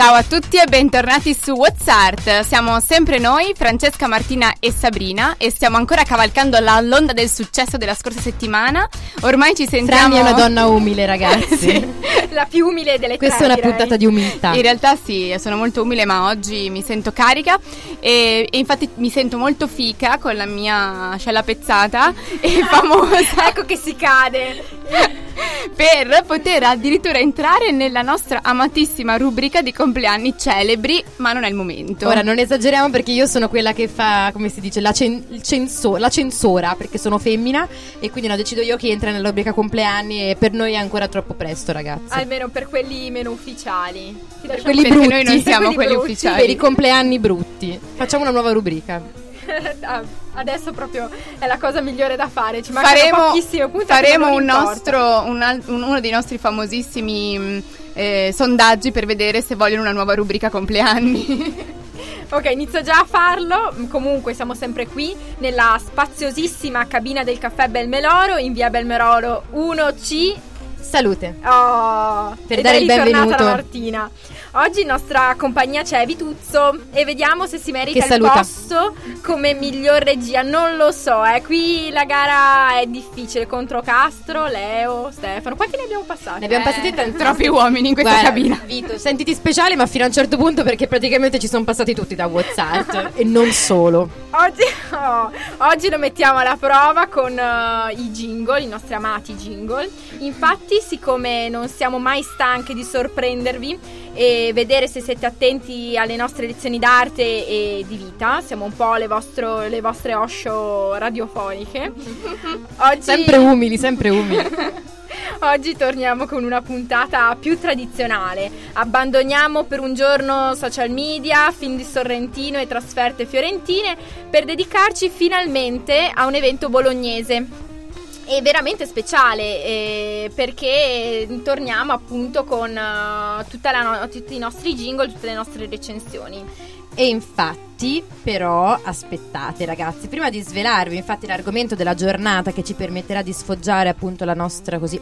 Ciao a tutti e bentornati su WhatsApp. Siamo sempre noi, Francesca, Martina e Sabrina e stiamo ancora cavalcando l'onda del successo della scorsa settimana. Ormai ci sentiamo Frani è una donna umile, ragazzi. sì. La più umile delle Questa tre, è una direi. puntata di umiltà. In realtà sì, sono molto umile, ma oggi mi sento carica e, e infatti mi sento molto fica con la mia ascella pezzata e famosa Ecco che si cade. per poter addirittura entrare nella nostra amatissima rubrica di compleanni celebri, ma non è il momento. Ora non esageriamo perché io sono quella che fa, come si dice, la, cen- il censo- la censora perché sono femmina e quindi no, decido io chi entra nella rubrica compleanni e per noi è ancora troppo presto ragazzi. Almeno per quelli meno ufficiali. Ti lasciamo- quelli brutti. noi non siamo Quelli quelli ufficiali. per i compleanni brutti. Facciamo una nuova rubrica. Ah, Adesso proprio è la cosa migliore da fare. Ci faremo, pochissime puntate. faremo un nostro, un al- un- uno dei nostri famosissimi eh, sondaggi per vedere se vogliono una nuova rubrica compleanni. Ok, inizio già a farlo. Comunque siamo sempre qui nella spaziosissima cabina del caffè Belmeloro in via Belmeloro 1C. Salute. Oh, Per ed dare è il ritornata benvenuto. la Martina. Oggi in nostra compagnia c'è Vituzzo e vediamo se si merita il posto come miglior regia. Non lo so, eh. qui la gara è difficile contro Castro, Leo, Stefano. Quanti ne abbiamo passati? Ne abbiamo Eh, passati tanti. Troppi uomini in questa Guarda, cabina. Vito, sentiti speciale ma fino a un certo punto perché praticamente ci sono passati tutti da WhatsApp e non solo. Oggi, oh, oggi lo mettiamo alla prova con eh, i jingle, i nostri amati jingle. Infatti, siccome non siamo mai stanche di sorprendervi e vedere se siete attenti alle nostre lezioni d'arte e di vita, siamo un po' le, vostro- le vostre osho radiofoniche. Oggi, Sempre umili, sempre umili. Oggi torniamo con una puntata più tradizionale. Abbandoniamo per un giorno social media, film di Sorrentino e trasferte fiorentine per dedicarci finalmente a un evento bolognese. È veramente speciale eh, perché torniamo appunto con la no- tutti i nostri jingle, tutte le nostre recensioni. E infatti, però, aspettate ragazzi, prima di svelarvi infatti l'argomento della giornata che ci permetterà di sfoggiare appunto la nostra così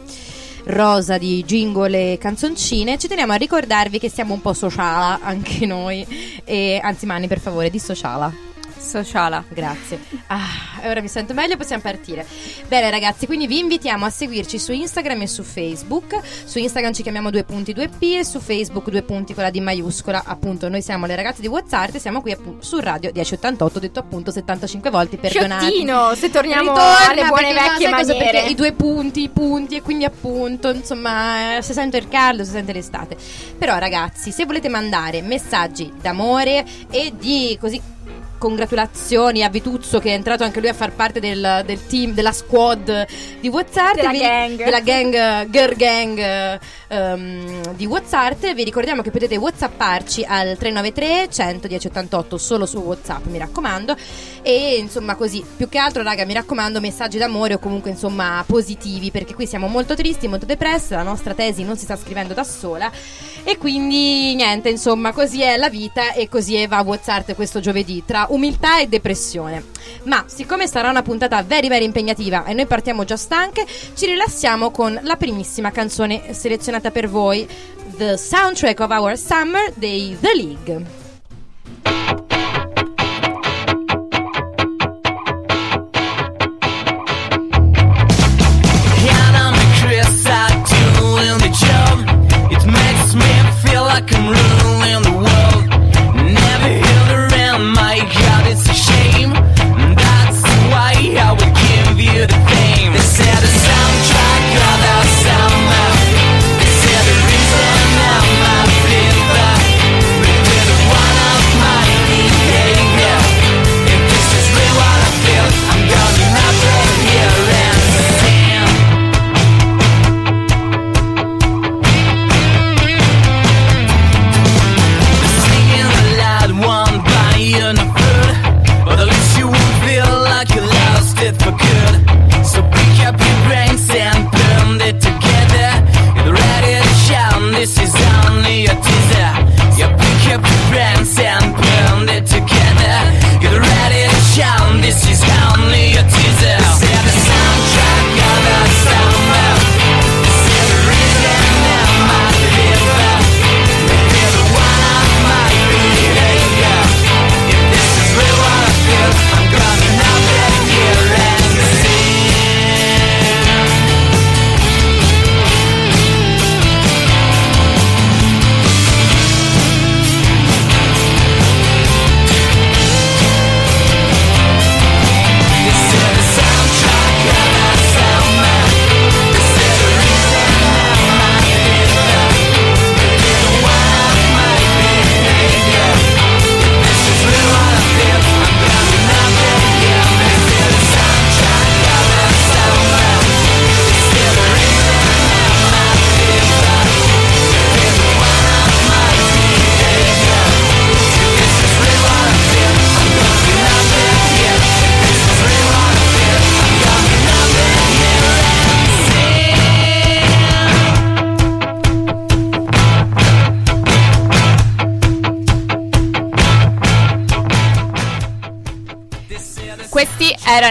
rosa di jingle e canzoncine, ci teniamo a ricordarvi che siamo un po' sociala anche noi. E anzi, Mani, per favore, di sociala. Sociala. Grazie. Ah, ora mi sento meglio, possiamo partire. Bene ragazzi, quindi vi invitiamo a seguirci su Instagram e su Facebook. Su Instagram ci chiamiamo due punti 2P e su Facebook due punti con la D maiuscola. Appunto, noi siamo le ragazze di WhatsApp e siamo qui appunto su Radio 1088, detto appunto 75 volte, perdonate. Fiottino, se torniamo Ritorna, alle buone vecchie sai cosa? maniere. Perché i due punti, i punti e quindi appunto, insomma, eh, si sente il caldo, si sente l'estate. Però ragazzi, se volete mandare messaggi d'amore e di così congratulazioni a Vituzzo che è entrato anche lui a far parte del, del team, della squad di WhatsApp Della gang. della gang, girl gang ehm, di WhatsApp. Vi ricordiamo che potete whatsapparci al 393 110 88 solo su WhatsApp mi raccomando. E insomma così più che altro raga mi raccomando messaggi d'amore o comunque insomma positivi perché qui siamo molto tristi molto depresse la nostra tesi non si sta scrivendo da sola. E quindi niente insomma così è la vita e così è va WhatsApp questo giovedì tra umiltà e depressione. Ma siccome sarà una puntata very very impegnativa e noi partiamo già stanche ci rilassiamo con la primissima canzone selezionata per voi The Soundtrack of Our Summer dei The League. Chris I the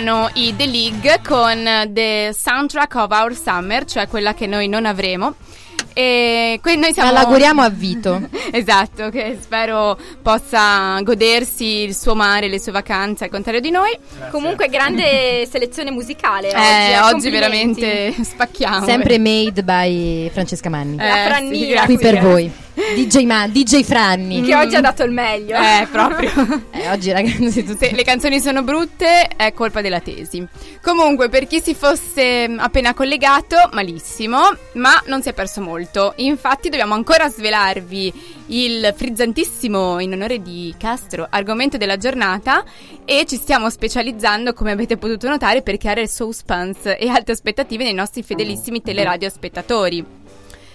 erano i The League con The Soundtrack of Our Summer, cioè quella che noi non avremo. E noi siamo... Ma l'auguriamo a Vito. esatto, che spero possa godersi il suo mare, le sue vacanze, al contrario di noi. Comunque grande selezione musicale Eh, oggi, eh, oggi veramente spacchiamo. Sempre made by Francesca Manni. La Eh, Frannina, sì, grazie. Qui per grazie. voi. DJ Man, DJ Franni. Che oggi ha dato il meglio. Eh, proprio. Eh, oggi ragazzi tutti Se le canzoni sono brutte è colpa della tesi. Comunque, per chi si fosse mm, appena collegato, malissimo, ma non si è perso molto. Infatti, dobbiamo ancora svelarvi il frizzantissimo in onore di Castro argomento della giornata e ci stiamo specializzando, come avete potuto notare, per creare suspense e alte aspettative nei nostri fedelissimi teleradio spettatori.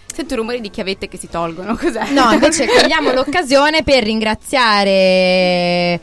Sento rumori di chiavette che si tolgono, cos'è? No, invece cogliamo l'occasione per ringraziare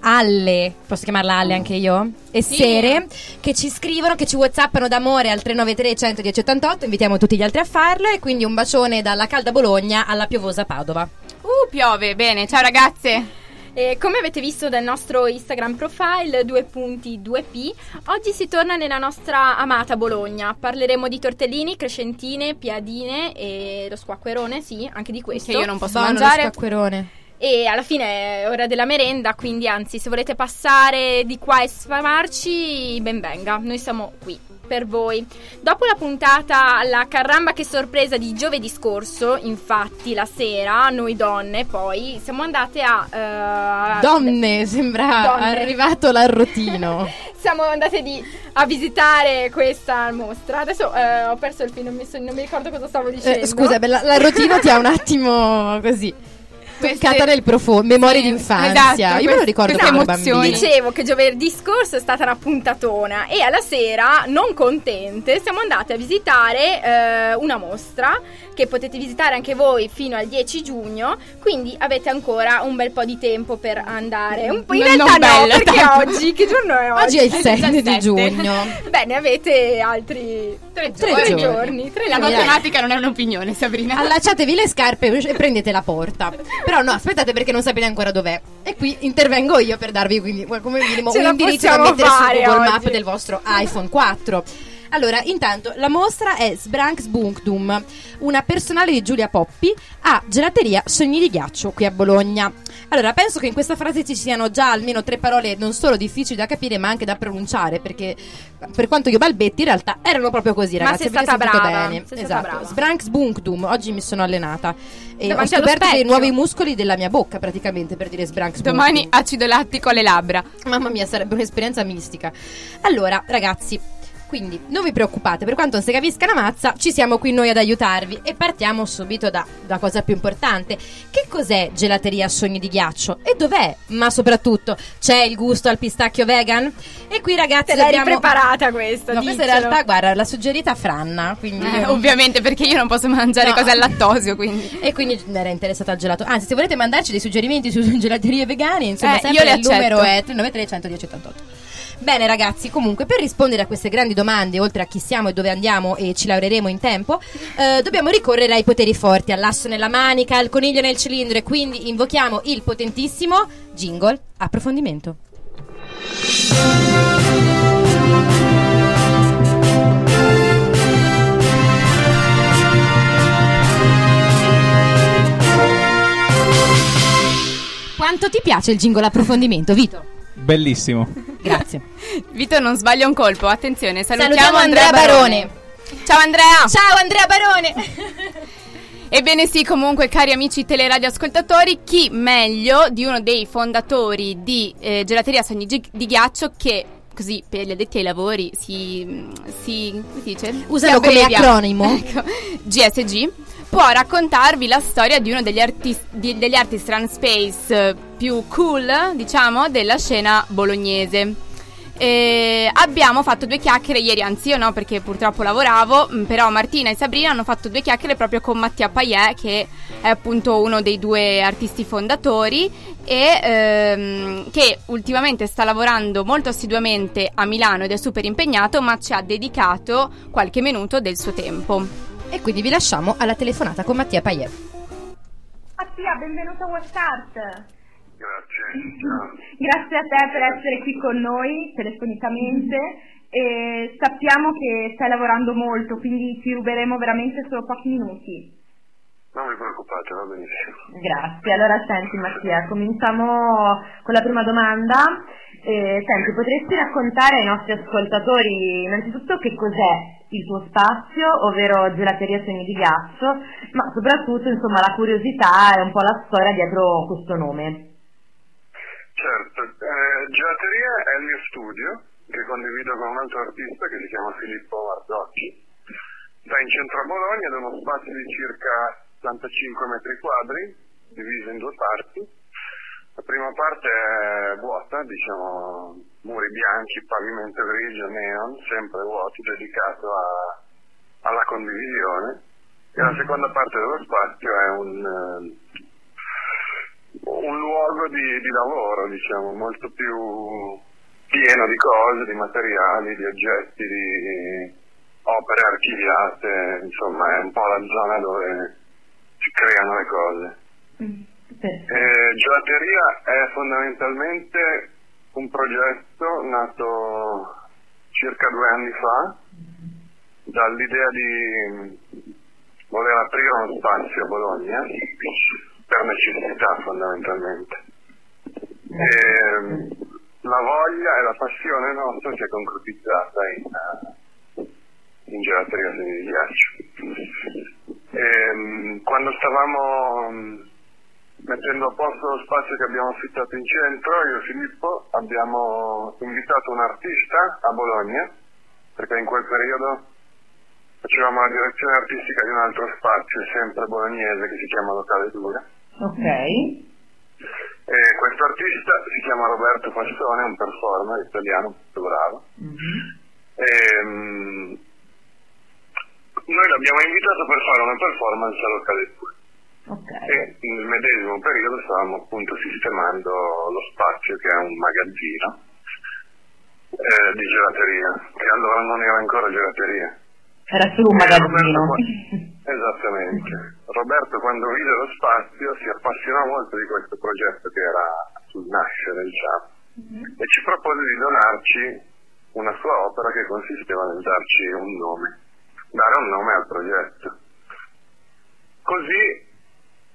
Alle, posso chiamarla Alle anche io? E Sì. Sere che ci scrivono, che ci whatsappano d'amore al 393 110 88, invitiamo tutti gli altri a farlo e quindi un bacione dalla calda Bologna alla piovosa Padova. Uh, piove, bene, ciao ragazze! E come avete visto dal nostro Instagram profile 2.2p, oggi si torna nella nostra amata Bologna. Parleremo di tortellini, crescentine, piadine e lo squacquerone, sì, anche di questo. Che io non posso Buono lo mangiare. squacquerone. E alla fine è ora della merenda, quindi anzi, se volete passare di qua e sfamarci, ben venga, noi siamo qui per voi. Dopo la puntata alla caramba che sorpresa di giovedì scorso, infatti la sera, noi donne poi siamo andate a... eh, Donne, sembra Donne. arrivato l'arrotino. Siamo andate di- a visitare questa mostra. Adesso eh, ho perso il filo, non mi, so- non mi ricordo cosa stavo dicendo. Eh, scusa, bella- l'arrotino ti ha un attimo così. Queste- Toccata nel profondo, memorie Sì, d'infanzia. esatto, Io me lo ricordo queste emozioni. Dicevo che giovedì scorso è stata una puntatona e alla sera, non contente, siamo andate a visitare eh, una mostra che potete visitare anche voi fino al 10 giugno, quindi avete ancora un bel po' di tempo per andare. Un po' in Non- realtà non no, bella, perché tanto. oggi, che giorno è oggi? Oggi è il 7 di 17. giugno. Bene, avete altri Tre Tre tre giorni. giorni. tre La giorni. matematica non è un'opinione, Sabrina. Allacciatevi le scarpe e prendete la porta. Però no, aspettate perché non sapete ancora dov'è. E qui intervengo io per darvi quindi come minimo Ce un indirizzo da mettere su Google oggi. Map del vostro iPhone 4. Allora, intanto la mostra è Sbranksbunkdum, una personale di Giulia Poppi a Gelateria Sogni di Ghiaccio qui a Bologna. Allora, penso che in questa frase ci siano già almeno tre parole non solo difficili da capire, ma anche da pronunciare, perché per quanto io balbetti, in realtà erano proprio così, Ma ragazzi. sei avete stata brava, bene. sei esatto. Sbranksbunkdum, oggi mi sono allenata e ho Davanti scoperto dei nuovi muscoli della mia bocca praticamente per dire Sbranksbunkdum. Domani acido lattico alle labbra. Mamma mia, sarebbe un'esperienza mistica. Allora, ragazzi, quindi non vi preoccupate, per quanto non si capisca la mazza, ci siamo qui noi ad aiutarvi e partiamo subito da, da cosa più importante. Che cos'è gelateria sogni di ghiaccio? E dov'è? Ma soprattutto, c'è il gusto al pistacchio vegan? E qui ragazzi Te l'hai dobbiamo... preparata questa? No, questa in realtà, guarda, l'ha suggerita Franna, quindi... Eh, ovviamente, perché io non posso mangiare No. cose al lattosio, quindi. E quindi era interessata al gelato. Anzi, se volete mandarci dei suggerimenti su gelaterie vegane, insomma, Eh, sempre io il numero accetto. è 393 110 88. Bene ragazzi, comunque per rispondere a queste grandi domande, oltre a chi siamo e dove andiamo e ci lavoreremo in tempo, eh, dobbiamo ricorrere ai poteri forti, all'asso nella manica, al coniglio nel cilindro e quindi invochiamo il potentissimo jingle approfondimento. Quanto ti piace il jingle approfondimento, Vito? Bellissimo. Grazie. Vito non sbaglia un colpo, attenzione, salutiamo, Salutiamo Andrea, Andrea Barone. Barone. Ciao Andrea! Ciao Andrea Barone! Ebbene sì, comunque, cari amici teleradioascoltatori, chi meglio di uno dei fondatori di eh, Gelateria Sogni di Ghiaccio che, così, per gli addetti ai lavori, si... si come si dice? Si come acronimo. Ecco, GSG, può raccontarvi la storia di uno degli, artis- di- degli artist space eh, più cool, diciamo, della scena bolognese. E abbiamo fatto due chiacchiere ieri, anzi io no perché purtroppo lavoravo, mh, però Martina e Sabrina hanno fatto due chiacchiere proprio con Mattia Paiet che è appunto uno dei due artisti fondatori e ehm, che ultimamente sta lavorando molto assiduamente a Milano ed è super impegnato ma ci ha dedicato qualche minuto del suo tempo. E quindi vi lasciamo alla telefonata con Mattia Paiet. Mattia, benvenuto a WhatsApp. Grazie. Ciao. Grazie a te per essere qui con noi telefonicamente e sappiamo che stai lavorando molto, quindi ti ruberemo veramente solo pochi minuti. Non vi preoccupate, va benissimo. Grazie, allora senti Mattia, cominciamo con la prima domanda. Eh, senti, potresti raccontare ai nostri ascoltatori innanzitutto che cos'è il tuo spazio, ovvero Gelateria Sogni di Ghiaccio, ma soprattutto insomma la curiosità e un po' la storia dietro questo nome. Certo, eh, Gelateria è il mio studio che condivido con un altro artista che si chiama Filippo Marzocchi. Sta in centro a Bologna ed è uno spazio di circa 75 metri quadri, diviso in due parti. La prima parte è vuota, diciamo muri bianchi, pavimento grigio, neon, sempre vuoti, dedicato a- alla condivisione. E la seconda parte dello spazio è un, eh, un luogo di, di lavoro, diciamo, molto più pieno di cose, di materiali, di oggetti, di opere archiviate, insomma è un po' la zona dove si creano le cose. Perfetto. Eh, gelateria è fondamentalmente un progetto nato circa due anni fa dall'idea di voler aprire uno spazio a Bologna per necessità fondamentalmente. E, la voglia e la passione nostra si è concretizzata in, eh, in gelateria di ghiaccio. Ehm, quando stavamo mettendo a posto lo spazio che abbiamo affittato in centro, io e Filippo abbiamo invitato un artista a Bologna, perché in quel periodo facevamo la direzione artistica di un altro spazio, sempre bolognese, che si chiama Locale 2. Ok. E questo artista si chiama Roberto Fassone, un performer italiano molto bravo. Ehm, noi l'abbiamo invitato per fare una performance a Locale 2 Ok. e nel medesimo periodo stavamo appunto sistemando lo spazio che è un magazzino eh, di gelateria, che allora non era ancora gelateria. Era solo un magazzino. Roberto Esattamente. Roberto quando vide lo spazio si appassionò molto di questo progetto che era sul nascere, diciamo, e ci propose di donarci una sua opera che consisteva nel darci un nome, dare un nome al progetto. Così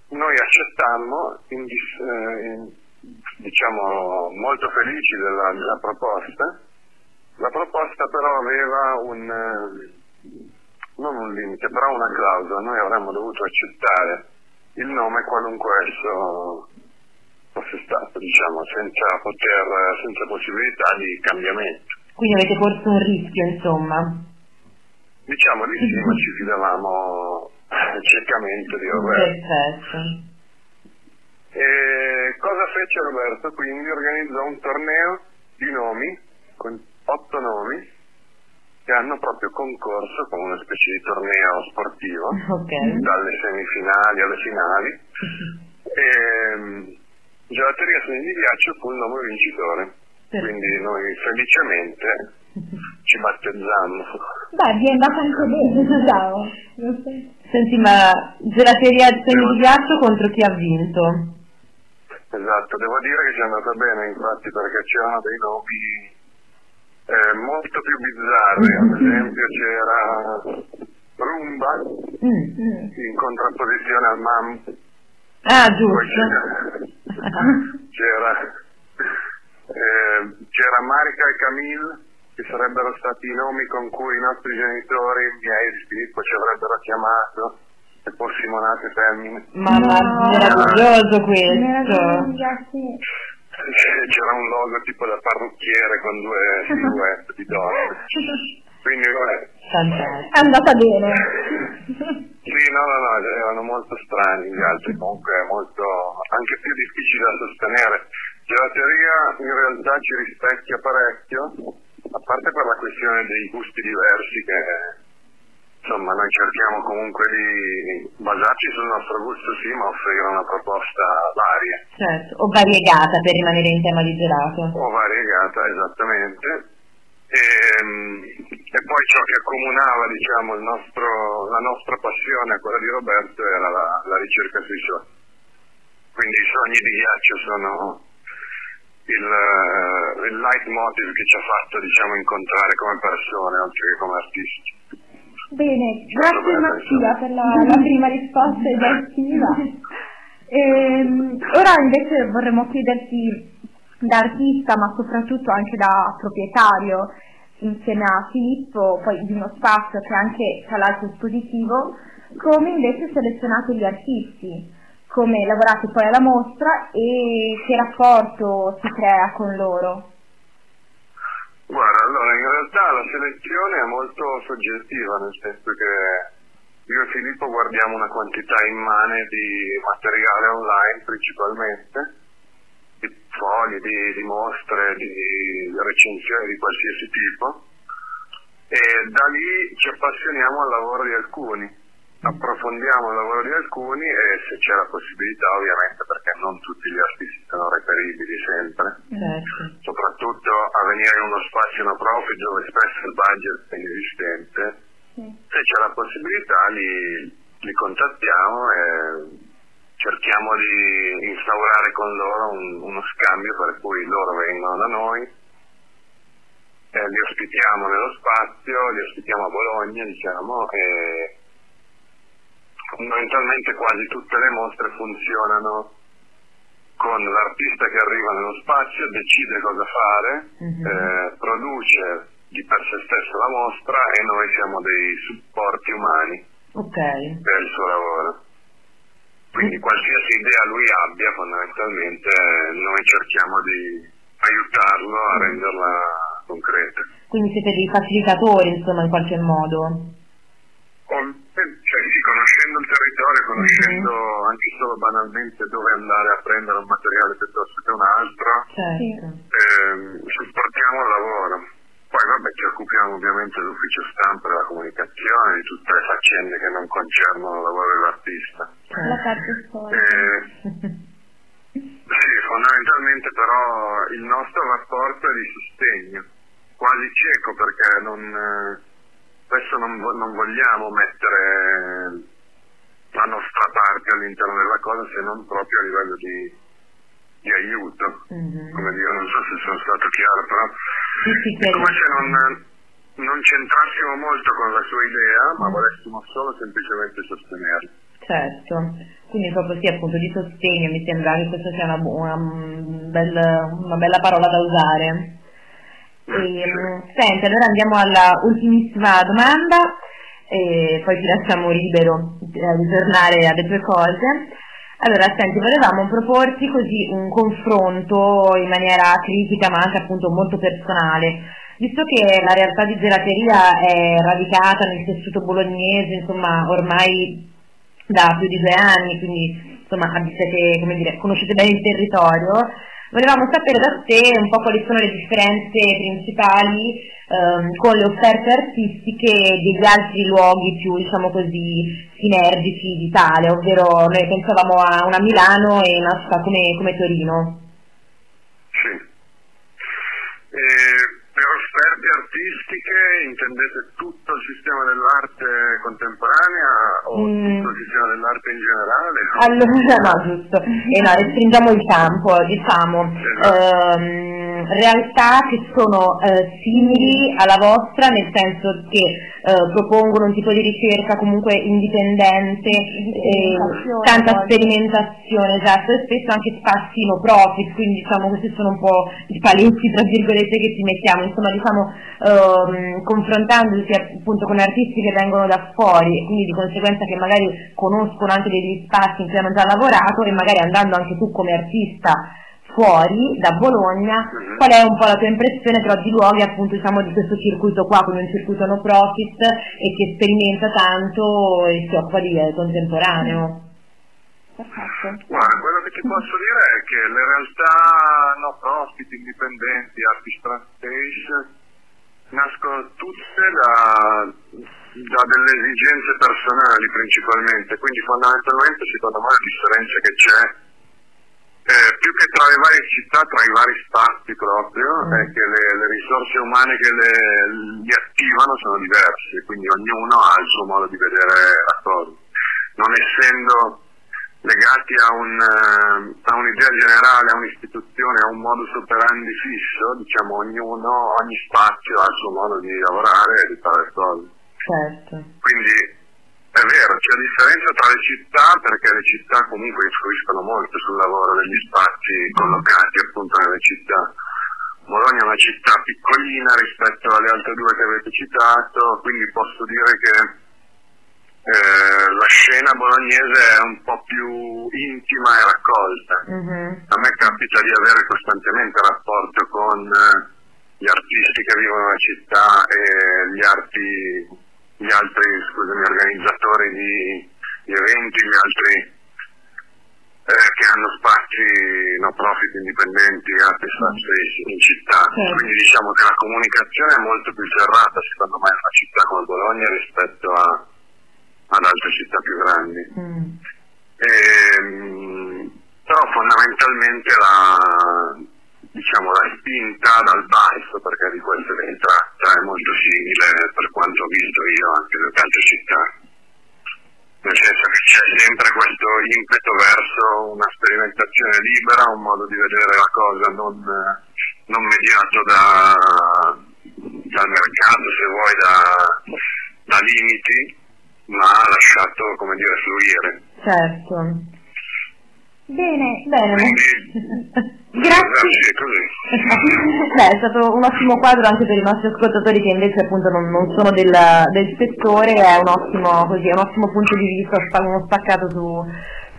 noi accettammo, in dis- eh, in- diciamo molto felici della, della proposta. La proposta però aveva un, eh, non un limite, però una clausola. Noi avremmo dovuto accettare il nome qualunque esso fosse stato, diciamo, senza poter, senza possibilità di cambiamento. Quindi avete corso un rischio, insomma. Diciamo di sì, ma ci fidavamo ciecamente di Roberto. Perfetto. E cosa fece Roberto? Quindi organizzò un torneo di nomi, con otto nomi, che hanno proprio concorso con una specie di torneo sportivo, Ok. dalle semifinali alle finali. E, Gelateria Sogni di Ghiaccio fu il nome vincitore. Quindi noi felicemente ci battezzammo. Beh, vi è andata anche bene, ciao. Senti, ma gelateria di ghiaccio contro chi ha vinto? Esatto, devo dire che ci è andata bene infatti perché c'erano dei nomi eh, molto più bizzarri, ad esempio c'era Rumba Mm. in contrapposizione al Mam, Ah, poi giusto. c'era, c'era, eh, c'era Marica e Camille che sarebbero stati i nomi con cui i nostri genitori, i miei Filippo ci avrebbero chiamato se fossimo nate femmine. Mamma, meraviglioso questo. C'era un logo tipo da parrucchiere con due silhouette di donne. Quindi vabbè. È andata bene. Sì, no, no, no, erano molto strani gli altri, comunque molto anche più difficili da sostenere. Gelateria in realtà ci rispecchia parecchio, a parte per la questione dei gusti diversi che insomma noi cerchiamo comunque di basarci sul nostro gusto sì, ma offrire una proposta varia. Certo, o variegata per rimanere in tema di gelato. o variegata esattamente e, mm, e poi ciò che accomunava diciamo, il nostro- la nostra passione a quella di Roberto era la, la ricerca sui suoni quindi i sogni di ghiaccio sono il, eh, il leitmotiv che ci ha fatto diciamo, incontrare come persone oltre che come artisti. Bene, grazie Mattia per la, la prima risposta esaustiva. Ehm, ora invece vorremmo chiederti da artista, ma soprattutto anche da proprietario, insieme a Filippo, poi di uno spazio che è anche tra l'altro espositivo, come invece selezionate gli artisti, come lavorate poi alla mostra e che rapporto si crea con loro. Guarda, allora in realtà la selezione è molto soggettiva, nel senso che io e Filippo guardiamo una quantità immane di materiale online principalmente, di fogli, di, di mostre, di recensioni di qualsiasi tipo, e da lì ci appassioniamo al lavoro di alcuni, approfondiamo il lavoro di alcuni e se c'è la possibilità ovviamente perché non tutti gli artisti sono reperibili sempre, Certo. soprattutto a venire in uno spazio no profit dove spesso il budget è inesistente, se c'è la possibilità li, li contattiamo e cerchiamo di instaurare con loro un- uno scambio per cui loro vengono da noi, eh, li ospitiamo nello spazio, li ospitiamo a Bologna diciamo e fondamentalmente quasi tutte le mostre funzionano con l'artista che arriva nello spazio, decide cosa fare, eh, produce di per sé stesso la mostra e noi siamo dei supporti umani Ok. per il suo lavoro. Quindi qualsiasi idea lui abbia, fondamentalmente noi cerchiamo di aiutarlo a renderla concreta. Quindi siete dei facilitatori, insomma, in qualche modo. Sì, conoscendo il territorio, conoscendo anche solo banalmente dove andare a prendere un materiale piuttosto che un altro, Certo. ehm, supportiamo il lavoro. Poi vabbè ci occupiamo ovviamente dell'ufficio stampa, della comunicazione, di tutte le faccende che non concernono il lavoro dell'artista. La parte. Eh, sì, fondamentalmente però il nostro rapporto è di sostegno, quasi cieco perché non, eh, spesso non, non vogliamo mettere la nostra parte all'interno della cosa se non proprio a livello di, di aiuto. Mhm. Come dire, non so se sono stato chiaro, però Sì, sì, è come se non, non c'entrassimo molto con la sua idea, ma volessimo solo semplicemente sostenerla. Certo, quindi proprio sì, appunto di sostegno, mi sembra che questa sia una, una, mm, bella, una bella parola da usare. E, mm, senti, allora andiamo alla ultimissima domanda e poi ti lasciamo libero eh, di tornare alle tue cose. Allora, senti, volevamo proporti così un confronto in maniera critica ma anche appunto molto personale. Visto che la realtà di gelateria è radicata nel tessuto bolognese, insomma, ormai da più di due anni, quindi insomma siete, dire, conoscete bene il territorio. Volevamo sapere da te un po' quali sono le differenze principali ehm, con le offerte artistiche degli altri luoghi più, diciamo così, sinergici d'Italia, ovvero noi pensavamo a una Milano e una città come, come Torino. Sì. E per offerte artistiche intendete tutto il sistema dell'arte contemporanea o Mm. tutto il sistema dell'arte in generale? Allora, no, giusto. E no, restringiamo il campo, diciamo, ehm, realtà che sono eh, simili alla vostra, nel senso che eh, propongono un tipo di ricerca comunque indipendente, e tanta sperimentazione, esatto, e spesso anche spazi no profit, quindi diciamo questi sono un po' i paletti tra virgolette che ci mettiamo, insomma diciamo ehm, confrontandosi appunto con artisti che vengono da fuori e quindi di conseguenza che magari conoscono anche degli spazi in cui hanno già lavorato e magari andando anche tu come artista fuori da Bologna, Mhm. qual è un po' la tua impressione però di luoghi appunto diciamo di questo circuito qua, quindi un circuito no profit e che sperimenta tanto e si occupa di eh, contemporaneo? Perfetto. Guarda, quello che ti posso dire è che le realtà no profit, indipendenti, artist space nascono tutte da, da delle esigenze personali principalmente, quindi fondamentalmente secondo me la differenza che c'è eh, più che tra le varie città, tra i vari spazi proprio, è che le, le risorse umane che le, li attivano sono diverse, quindi ognuno ha il suo modo di vedere la cosa. Non essendo legati a, un, eh, a un'idea generale, a un'istituzione, a un modus operandi fisso, diciamo ognuno, ogni spazio ha il suo modo di lavorare e di fare le cose. Certo. Quindi è vero, c'è differenza tra le città perché le città comunque influiscono molto sul lavoro degli spazi collocati appunto nelle città. Bologna è una città piccolina rispetto alle altre due che avete citato, quindi posso dire che eh, la scena bolognese è un po' più intima e raccolta. Mhm. A me capita di avere costantemente rapporto con eh, gli artisti che vivono nella città e gli, arti, gli altri scusami, organizzatori di, di eventi, gli altri eh, che hanno spazi no profit indipendenti, altri spazi in città. Certo. Quindi diciamo che la comunicazione è molto più serrata secondo me in una città come Bologna rispetto a, ad altre città più grandi. Mm. Ehm, però fondamentalmente la, diciamo, la spinta dal basso, perché di questo si tratta, è molto simile per quanto ho visto io anche nelle altre città. Nel senso che c'è sempre questo impeto verso una sperimentazione libera, un modo di vedere la cosa non, non mediato da, dal mercato, se vuoi, da, da limiti, ma lasciato, come dire, fluire. Certo. Bene, Bene. Quindi, grazie. Beh, è stato un ottimo quadro anche per i nostri ascoltatori che invece appunto non, non sono del, del settore, è un ottimo, così, è un ottimo punto di vista, uno spaccato su,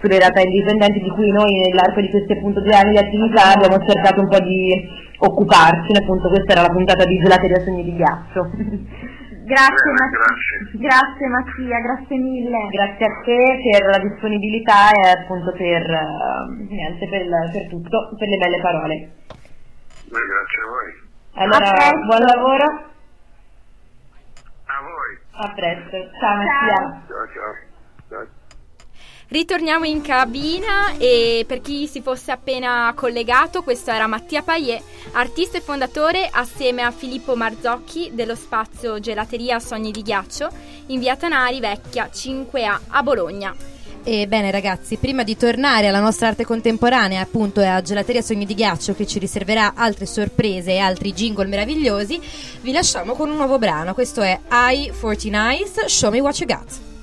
sulle realtà indipendenti di cui noi nell'arco di questi appunto due anni di attività abbiamo cercato un po' di occuparcene, appunto questa era la puntata di Gelateria Sogni di Ghiaccio. Grazie, Bene, Mattia. grazie. Grazie Mattia, grazie mille. Grazie a te per la disponibilità e appunto per, eh, niente, per, per tutto, per le belle parole. Beh, grazie a voi. Allora, A buon lavoro, A voi. a presto. Ciao Mattia. Ciao, ciao. ciao. Ritorniamo in cabina e per chi si fosse appena collegato, questo era Mattia Paier, artista e fondatore assieme a Filippo Marzocchi dello spazio Gelateria Sogni di Ghiaccio in via Tanari Vecchia 5A a Bologna. Ebbene ragazzi, prima di tornare alla nostra arte contemporanea, appunto a Gelateria Sogni di Ghiaccio che ci riserverà altre sorprese e altri jingle meravigliosi, vi lasciamo con un nuovo brano. Questo è I 49 Show Me What You Got.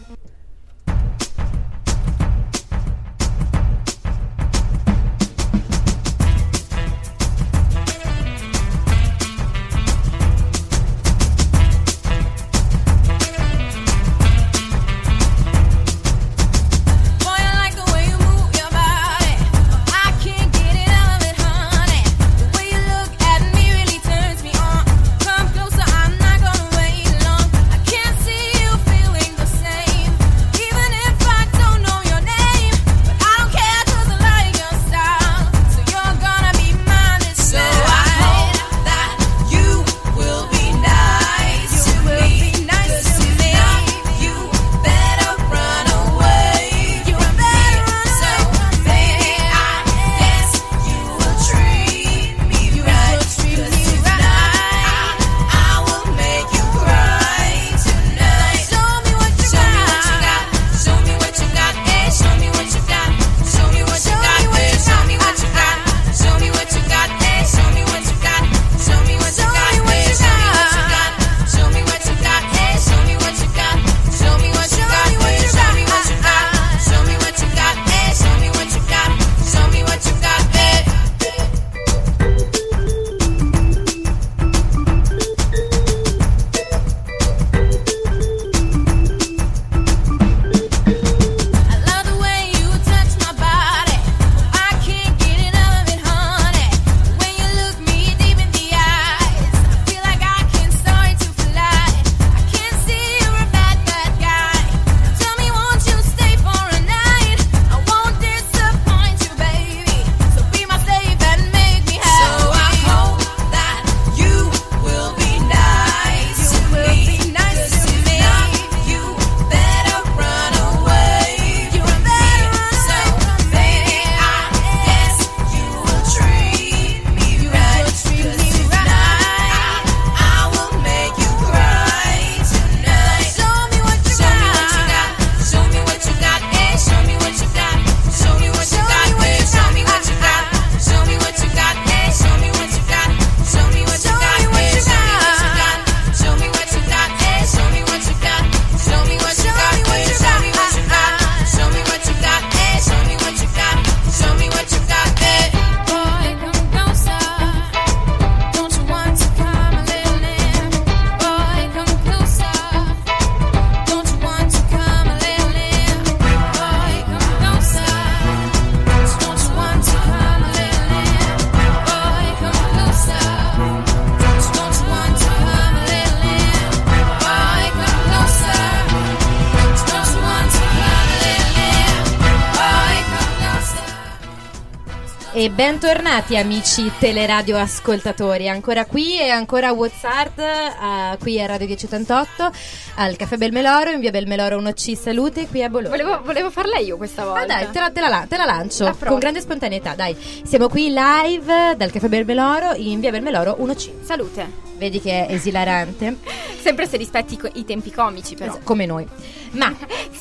E bentornati amici teleradio ascoltatori, ancora qui e ancora Whatsapp, eh, qui a Radio 1088, al Caffè Belmeloro, in via Belmeloro 1C Salute, qui a Bologna. Volevo, volevo farla io questa volta. Ah dai, te la, te la- te la lancio La con grande spontaneità, dai. Siamo qui live dal Caffè Belmeloro in via Belmeloro 1C. Salute. Vedi che è esilarante? Sempre se rispetti i tempi comici, però. Come noi. Ma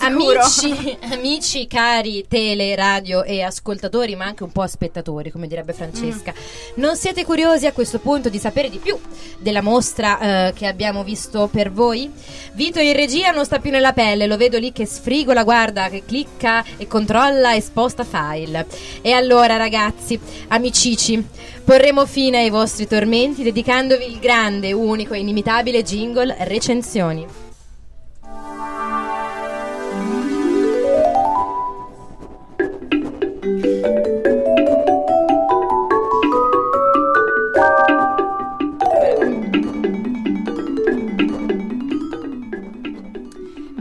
amici, amici cari tele, radio e ascoltatori, ma anche un po' aspettatori, come direbbe Francesca, non siete curiosi a questo punto di sapere di più della mostra eh, che abbiamo visto per voi? Vito in regia non sta più nella pelle, lo vedo lì che sfrigola, guarda, che clicca e controlla e sposta file. E allora ragazzi, amicici, porremo fine ai vostri tormenti dedicandovi il grande, unico e inimitabile jingle recensioni.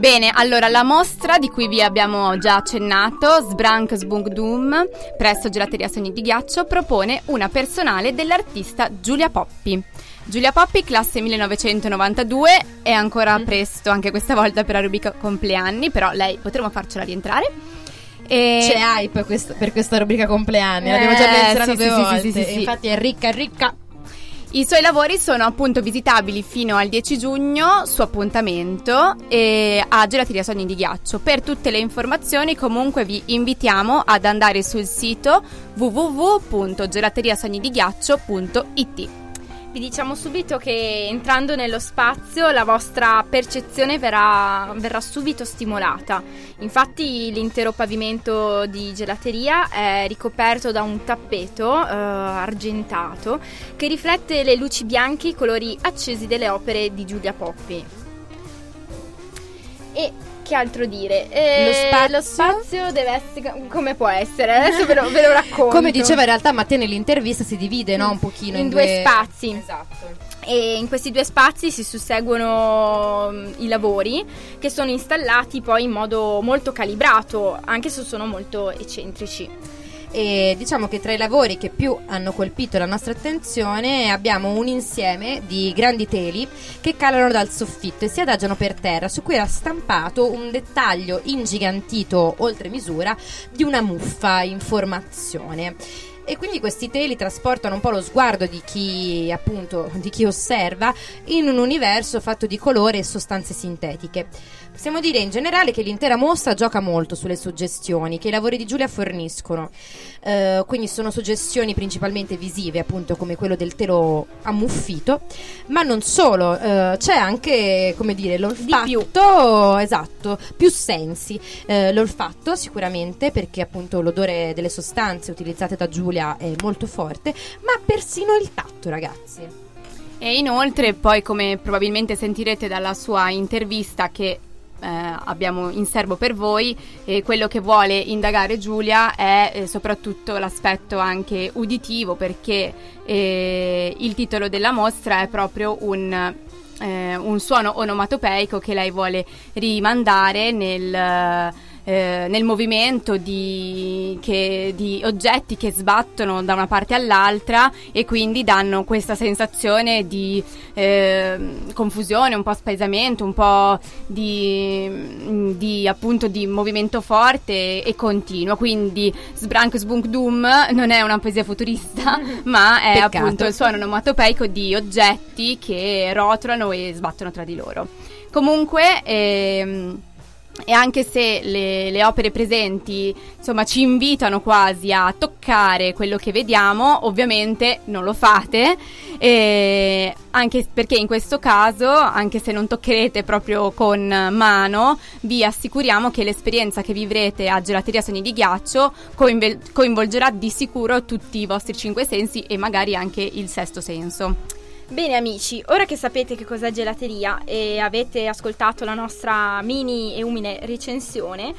Bene, allora la mostra di cui vi abbiamo già accennato, Sbrank Sbunk Doom, presso Gelateria Sogni di Ghiaccio, propone una personale dell'artista Giulia Poppi. Giulia Poppi, classe 1992, è ancora presto anche questa volta per la rubrica compleanni, però lei potremo farcela rientrare. E- C'è hype questo- per questa rubrica compleanni, l'abbiamo già Eh, menzionato sì, due sì, volte. sì, sì, sì. Infatti è ricca, è ricca. I suoi lavori sono appunto visitabili fino al 10 giugno su appuntamento e a Gelateria Sogni di Ghiaccio. Per tutte le informazioni comunque vi invitiamo ad andare sul sito www.gelateriasognidighiaccio.it. Vi diciamo subito che entrando nello spazio la vostra percezione verrà, verrà subito stimolata. Infatti l'intero pavimento di gelateria è ricoperto da un tappeto eh, argentato che riflette le luci bianche e i colori accesi delle opere di Giulia Poppi. E che altro dire? Eh, Lo spazio? lo spazio deve essere come può essere. Adesso ve lo, ve lo racconto. Come diceva in realtà Matteo nell'intervista si divide no, un pochino in, in due spazi. Esatto. E in questi due spazi si susseguono mm, i lavori che sono installati poi in modo molto calibrato, anche se sono molto eccentrici. E diciamo che tra i lavori che più hanno colpito la nostra attenzione abbiamo un insieme di grandi teli che calano dal soffitto e si adagiano per terra, su cui era stampato un dettaglio ingigantito oltre misura di una muffa in formazione. E quindi questi teli trasportano un po' lo sguardo di chi appunto di chi osserva in un universo fatto di colore e sostanze sintetiche. Possiamo dire in generale che l'intera mostra gioca molto sulle suggestioni che i lavori di Giulia forniscono. Eh, quindi sono suggestioni principalmente visive, appunto come quello del telo ammuffito, ma non solo, eh, c'è anche, come dire, l'olfatto, esatto, più sensi. Eh, l'olfatto sicuramente perché appunto l'odore delle sostanze utilizzate da Giulia è molto forte, ma persino il tatto, ragazzi. E inoltre, poi come probabilmente sentirete dalla sua intervista che eh, abbiamo in serbo per voi, eh, quello che vuole indagare Giulia è eh, soprattutto l'aspetto anche uditivo perché eh, il titolo della mostra è proprio un, eh, un suono onomatopeico che lei vuole rimandare nel... eh, nel movimento di, che- di oggetti che sbattono da una parte all'altra e quindi danno questa sensazione di eh, confusione, un po' spaesamento, un po' di, di, appunto di movimento forte e continuo. Quindi Sbrank Sbunk Doom non è una poesia futurista, ma è Peccato. appunto il suono onomatopeico di oggetti che rotolano e sbattono tra di loro. Comunque, ehm, e anche se le, le opere presenti insomma ci invitano quasi a toccare quello che vediamo, ovviamente non lo fate, e anche perché in questo caso, anche se non toccherete proprio con mano, vi assicuriamo che l'esperienza che vivrete a Gelateria Sogni di Ghiaccio coinvolgerà di sicuro tutti i vostri cinque sensi e magari anche il sesto senso. Bene amici, ora che sapete che cos'è gelateria e avete ascoltato la nostra mini e umile recensione,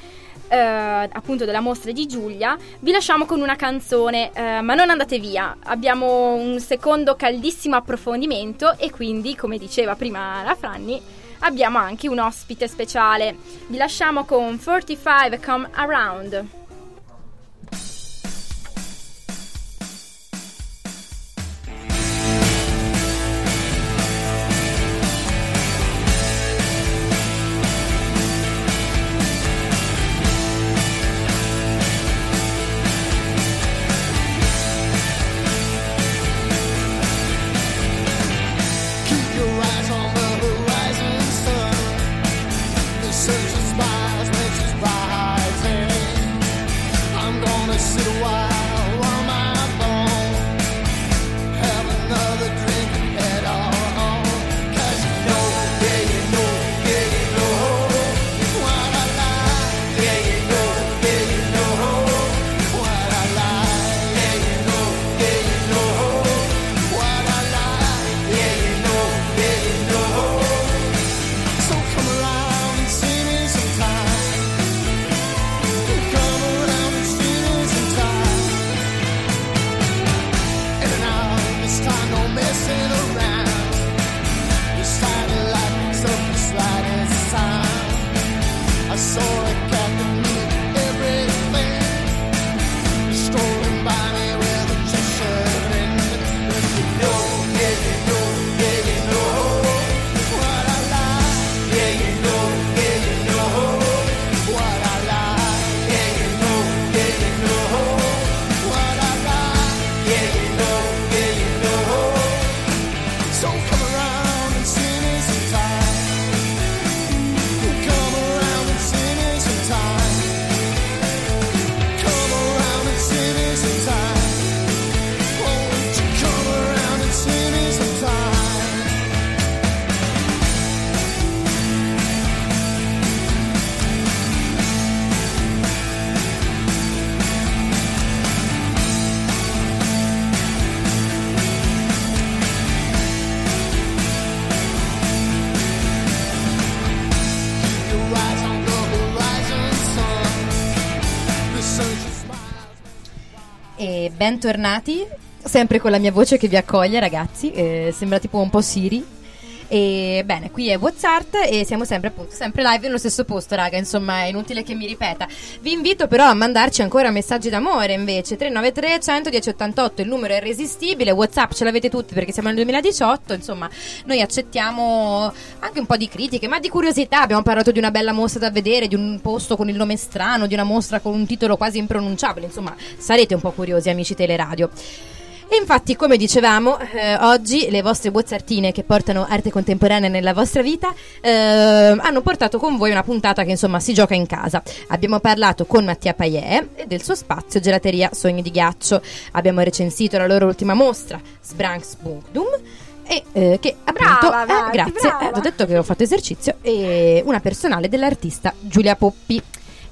eh, appunto della mostra di Giulia, vi lasciamo con una canzone, eh, ma non andate via, abbiamo un secondo caldissimo approfondimento e quindi, come diceva prima la Franni, abbiamo anche un ospite speciale. Vi lasciamo con 45 Come Around. by. E bentornati, sempre con la mia voce che vi accoglie ragazzi, eh, sembra tipo un po' Siri. E bene, qui è WhatsApp e siamo sempre appunto sempre live nello stesso posto, raga, insomma è inutile che mi ripeta. Vi invito però a mandarci ancora messaggi d'amore invece, 393 110 88, il numero è irresistibile, WhatsApp ce l'avete tutti perché siamo nel 2018, insomma noi accettiamo anche un po' di critiche, ma di curiosità, abbiamo parlato di una bella mostra da vedere, di un posto con il nome strano, di una mostra con un titolo quasi impronunciabile, insomma sarete un po' curiosi amici teleradio. E infatti, come dicevamo, eh, oggi le vostre bozzartine che portano arte contemporanea nella vostra vita eh, hanno portato con voi una puntata che insomma si gioca in casa. Abbiamo parlato con Mattia Paier e del suo spazio Gelateria Sogni di Ghiaccio. Abbiamo recensito la loro ultima mostra, Sbranks Bunkdum. E eh, che appunto, Brava, eh, Marti, grazie, brava. eh, ho detto che ho fatto esercizio, e una personale dell'artista Giulia Poppi.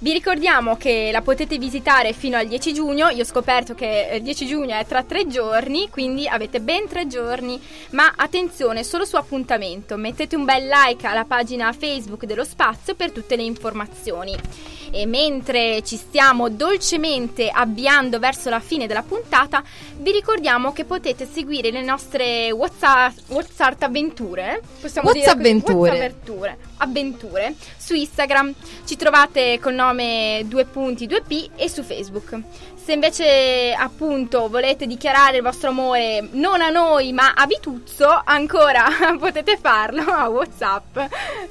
Vi ricordiamo che la potete visitare fino al 10 giugno. Io ho scoperto che il 10 giugno è tra tre giorni, quindi avete ben tre giorni. Ma attenzione, solo su appuntamento. Mettete un bel like alla pagina Facebook dello spazio per tutte le informazioni. E mentre ci stiamo dolcemente avviando verso la fine della puntata, vi ricordiamo che potete seguire le nostre WhatsApp, WhatsApp avventure. Possiamo dire così? Whatsavventure. Whatsavventure. Avventure su Instagram. Ci trovate col nome 2.2p e su Facebook. Se invece appunto volete dichiarare il vostro amore non a noi ma a Vituzzo, ancora potete farlo a WhatsApp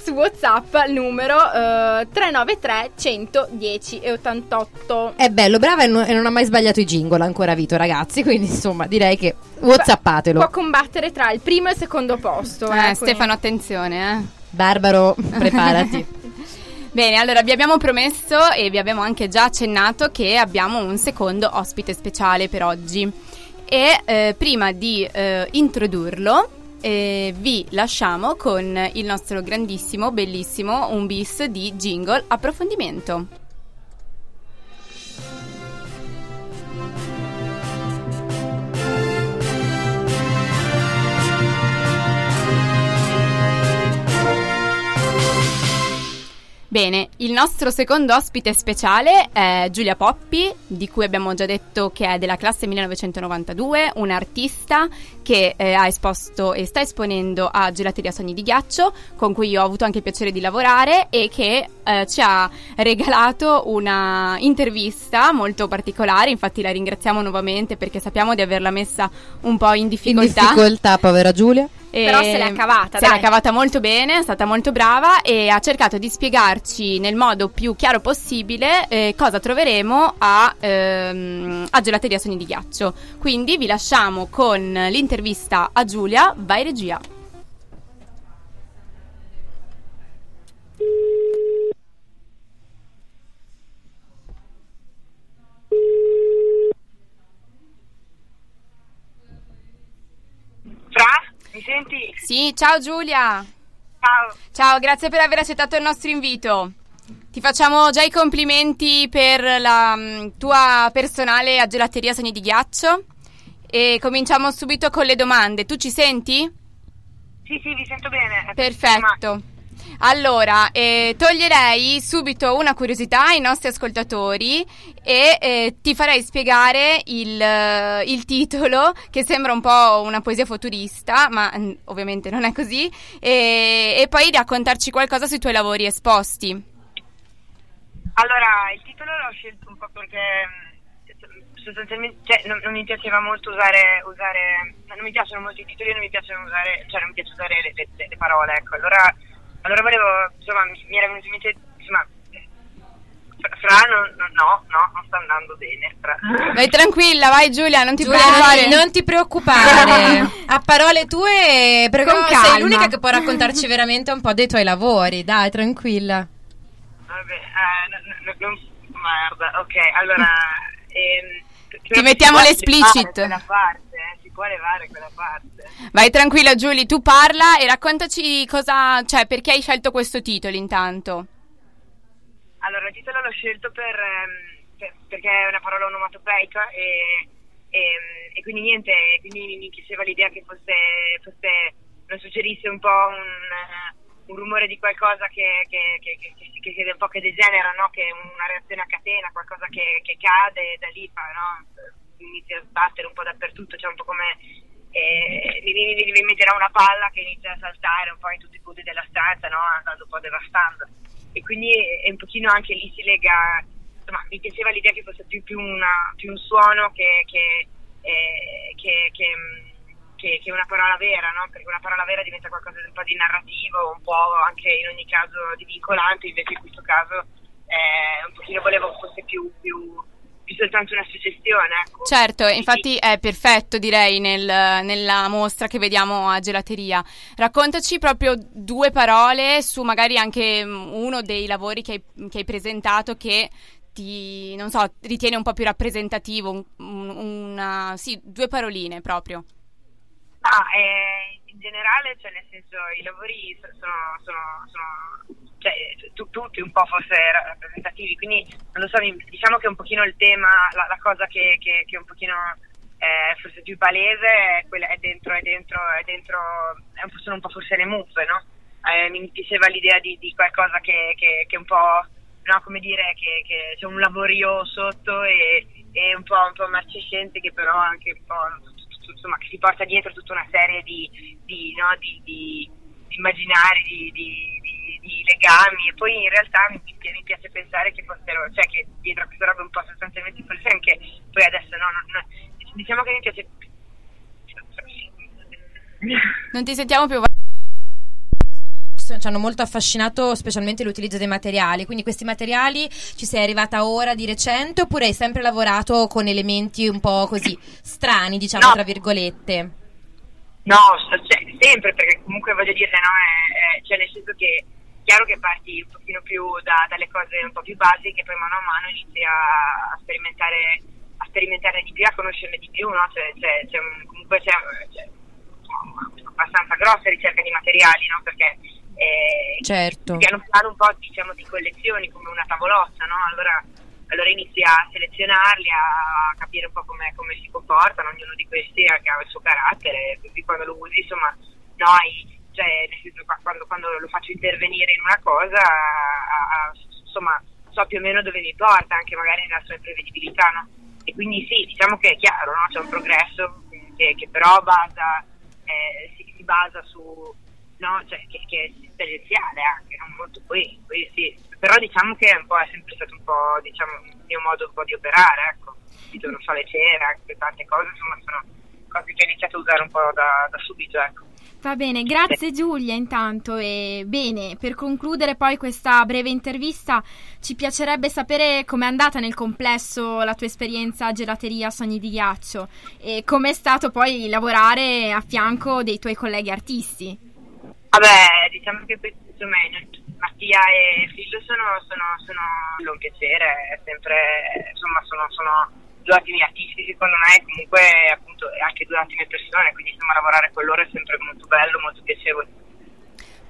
su WhatsApp al numero eh, 393 110 e 88. È bello, brava e non, e non ha mai sbagliato i jingle ancora Vito, ragazzi. Quindi insomma direi che whatsappatelo. Può combattere tra il primo e il secondo posto. Eh, quindi- Stefano, attenzione, eh. Barbaro, preparati. Bene, allora vi abbiamo promesso e vi abbiamo anche già accennato che abbiamo un secondo ospite speciale per oggi. E eh, prima di eh, introdurlo, eh, vi lasciamo con il nostro grandissimo, bellissimo, un bis di jingle approfondimento. Bene, il nostro secondo ospite speciale è Giulia Poppi, di cui abbiamo già detto che è della classe 1992, un'artista che eh, ha esposto e sta esponendo a Gelateria Sogni di Ghiaccio, con cui io ho avuto anche il piacere di lavorare e che eh, ci ha regalato una intervista molto particolare, infatti la ringraziamo nuovamente perché sappiamo di averla messa un po' in In difficoltà. difficoltà, povera Giulia. Però se l'è cavata, Se l'è dai. cavata molto bene, è stata molto brava e ha cercato di spiegarci nel modo più chiaro possibile eh, cosa troveremo a, ehm, a Gelateria Sogni di Ghiaccio. Quindi vi lasciamo con l'intervista a Giulia, vai regia. Fra? Mi senti? Sì, ciao Giulia. Ciao. Ciao, grazie per aver accettato il nostro invito. Ti facciamo già i complimenti per la mm, tua personale a Gelateria Sogni di Ghiaccio e cominciamo subito con le domande. Tu ci senti? Sì, sì, vi sento bene. Perfetto. Allora, eh, toglierei subito una curiosità ai nostri ascoltatori e eh, ti farei spiegare il, eh, il titolo, che sembra un po' una poesia futurista, ma mm, ovviamente non è così, e, e poi raccontarci qualcosa sui tuoi lavori esposti. Allora, il titolo l'ho scelto un po' perché mh, sostanzialmente cioè, non, non mi piaceva molto usare, usare non mi piacciono molto i titoli, non mi piacciono usare, cioè non mi piace usare le, le- le parole, ecco. Allora, allora volevo, insomma, mi, era venuto in mente, insomma, Fra, non, non- no, no, non sta andando bene. Fra. Vai tranquilla, vai Giulia, non ti Giulia, preoccupare. non ti preoccupare. A parole tue, perché Con sei calma. l'unica che può raccontarci veramente un po' dei tuoi lavori. Dai, tranquilla. Vabbè, eh, no- no- non, merda, ok, allora... ehm, però mettiamo Quella parte, eh, si può levare quella parte. Vai tranquilla Giulia, tu parla e raccontaci cosa, cioè perché hai scelto questo titolo intanto. Allora, il titolo l'ho scelto per, ehm, per- perché è una parola onomatopeica e, e, e quindi niente, quindi mi piaceva l'idea che fosse, fosse non suggerisse un po' un, un rumore di qualcosa che, che, che, che, che- un po' che degenera, no? che è una reazione a catena, qualcosa che, che cade e da lì fa, no? Inizi a sbattere un po' dappertutto, c'è un po' come eh, mi era una palla che inizia a saltare un po' in tutti i punti della stanza, no? andando un po' devastando. E quindi è un pochino anche lì si lega, insomma, mi piaceva l'idea che fosse più, più, una- più un suono che, che, eh, che- che una parola vera, no? perché una parola vera diventa qualcosa di un po' di narrativo, un po' anche in ogni caso di vincolante, invece in questo caso eh, un pochino volevo fosse più, più, più soltanto una suggestione. Ecco. Certo, infatti è perfetto direi nel- nella mostra che vediamo a gelateria. Raccontaci proprio due parole su magari anche mm, uno dei lavori che hai, che hai presentato che ti, non so, ritieni un po' più rappresentativo, un- un- una, sì, due paroline proprio. Ah, eh, in generale, cioè nel senso, i lavori so- sono, sono, sono cioè, tu- tutti un po' forse ra- rappresentativi, quindi non lo so, diciamo che un pochino il tema, la, la cosa che, che, che un pochino eh, forse più palese è, quella, è dentro, è dentro, è dentro, è un sono un po' forse le muffe, no? Eh, mi piaceva l'idea di, di qualcosa che, che, che un po', no, come dire, che, che c'è un lavorio sotto e, e un po', un po' marcescente che però anche un po' insomma, che si porta dietro tutta una serie di, di, no, di immaginari, di, di- di- di legami e poi in realtà mi, mi piace pensare che fossero, cioè che dietro a questa roba un po' sostanzialmente forse anche, poi adesso no, non- non- diciamo che mi piace Non ti sentiamo più. ci hanno molto affascinato specialmente l'utilizzo dei materiali. Quindi questi materiali ci sei arrivata ora di recente oppure hai sempre lavorato con elementi un po' così strani, diciamo No. tra virgolette? No, cioè, sempre, perché comunque voglio dire, no, è, è- cioè nel senso che è chiaro che parti un pochino più da- dalle cose un po' più basiche, poi mano a mano inizi a, a sperimentare a sperimentarne di più, a conoscerne di più, no? Cioè, c'è, c'è un- comunque c'è, c'è una abbastanza grossa ricerca di materiali, no? Perché eh, Certo. piano piano un po' diciamo di collezioni come una tavolozza, no? Allora, allora inizi a selezionarli, a capire un po' come, come si comportano, ognuno di questi ha, ha il suo carattere, così quando lo usi, insomma, noi, cioè, nel senso, qua- quando, quando lo faccio intervenire in una cosa, a- a- insomma, so più o meno dove mi porta, anche magari nella sua imprevedibilità, no? E quindi sì, diciamo che è chiaro, no? C'è un progresso che, che però basa, eh, si, si basa su, no? Cioè, che, che è esperienziale anche, non molto qui, qui sì. Però diciamo che è, un po', è sempre stato un po', diciamo, il mio modo un po' di operare, ecco. Io non so le cere, anche tante cose, insomma, sono cose che ho iniziato a usare un po' da, da subito, ecco. Va bene, grazie Giulia intanto e bene, per concludere poi questa breve intervista ci piacerebbe sapere com'è andata nel complesso la tua esperienza a Gelateria Sogni di Ghiaccio e com'è stato poi lavorare a fianco dei tuoi colleghi artisti. Vabbè, diciamo che insomma, Mattia e Fillo sono, sono, sono un piacere, sempre, insomma, sono, sono due ottimi artisti secondo me, comunque appunto anche due ottime persone, quindi insomma lavorare con loro è sempre molto bello, molto piacevole.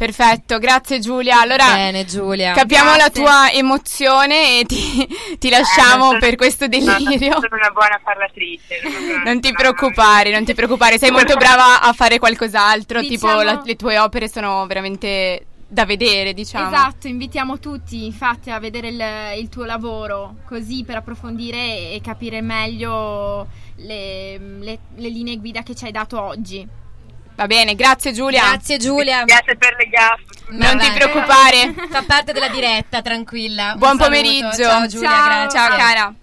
Perfetto, grazie Giulia. Allora Bene, Giulia. capiamo la Grazie. tua emozione e ti, ti lasciamo Eh, per questo delirio. Sono una buona parlatrice. sono- Non ti preoccupare, non ti preoccupare, sei molto brava a fare qualcos'altro, tipo Diciamo- la- le tue opere sono veramente da vedere, diciamo. Esatto, invitiamo tutti infatti a vedere il, il tuo lavoro così per approfondire e capire meglio le, le- le linee guida che ci hai dato oggi. Va bene, grazie Giulia. Grazie Giulia. Grazie per le gaffe. Non ti preoccupare. Fa parte della diretta, tranquilla. Buon pomeriggio. Ciao Giulia, Ciao. grazie. Ciao cara.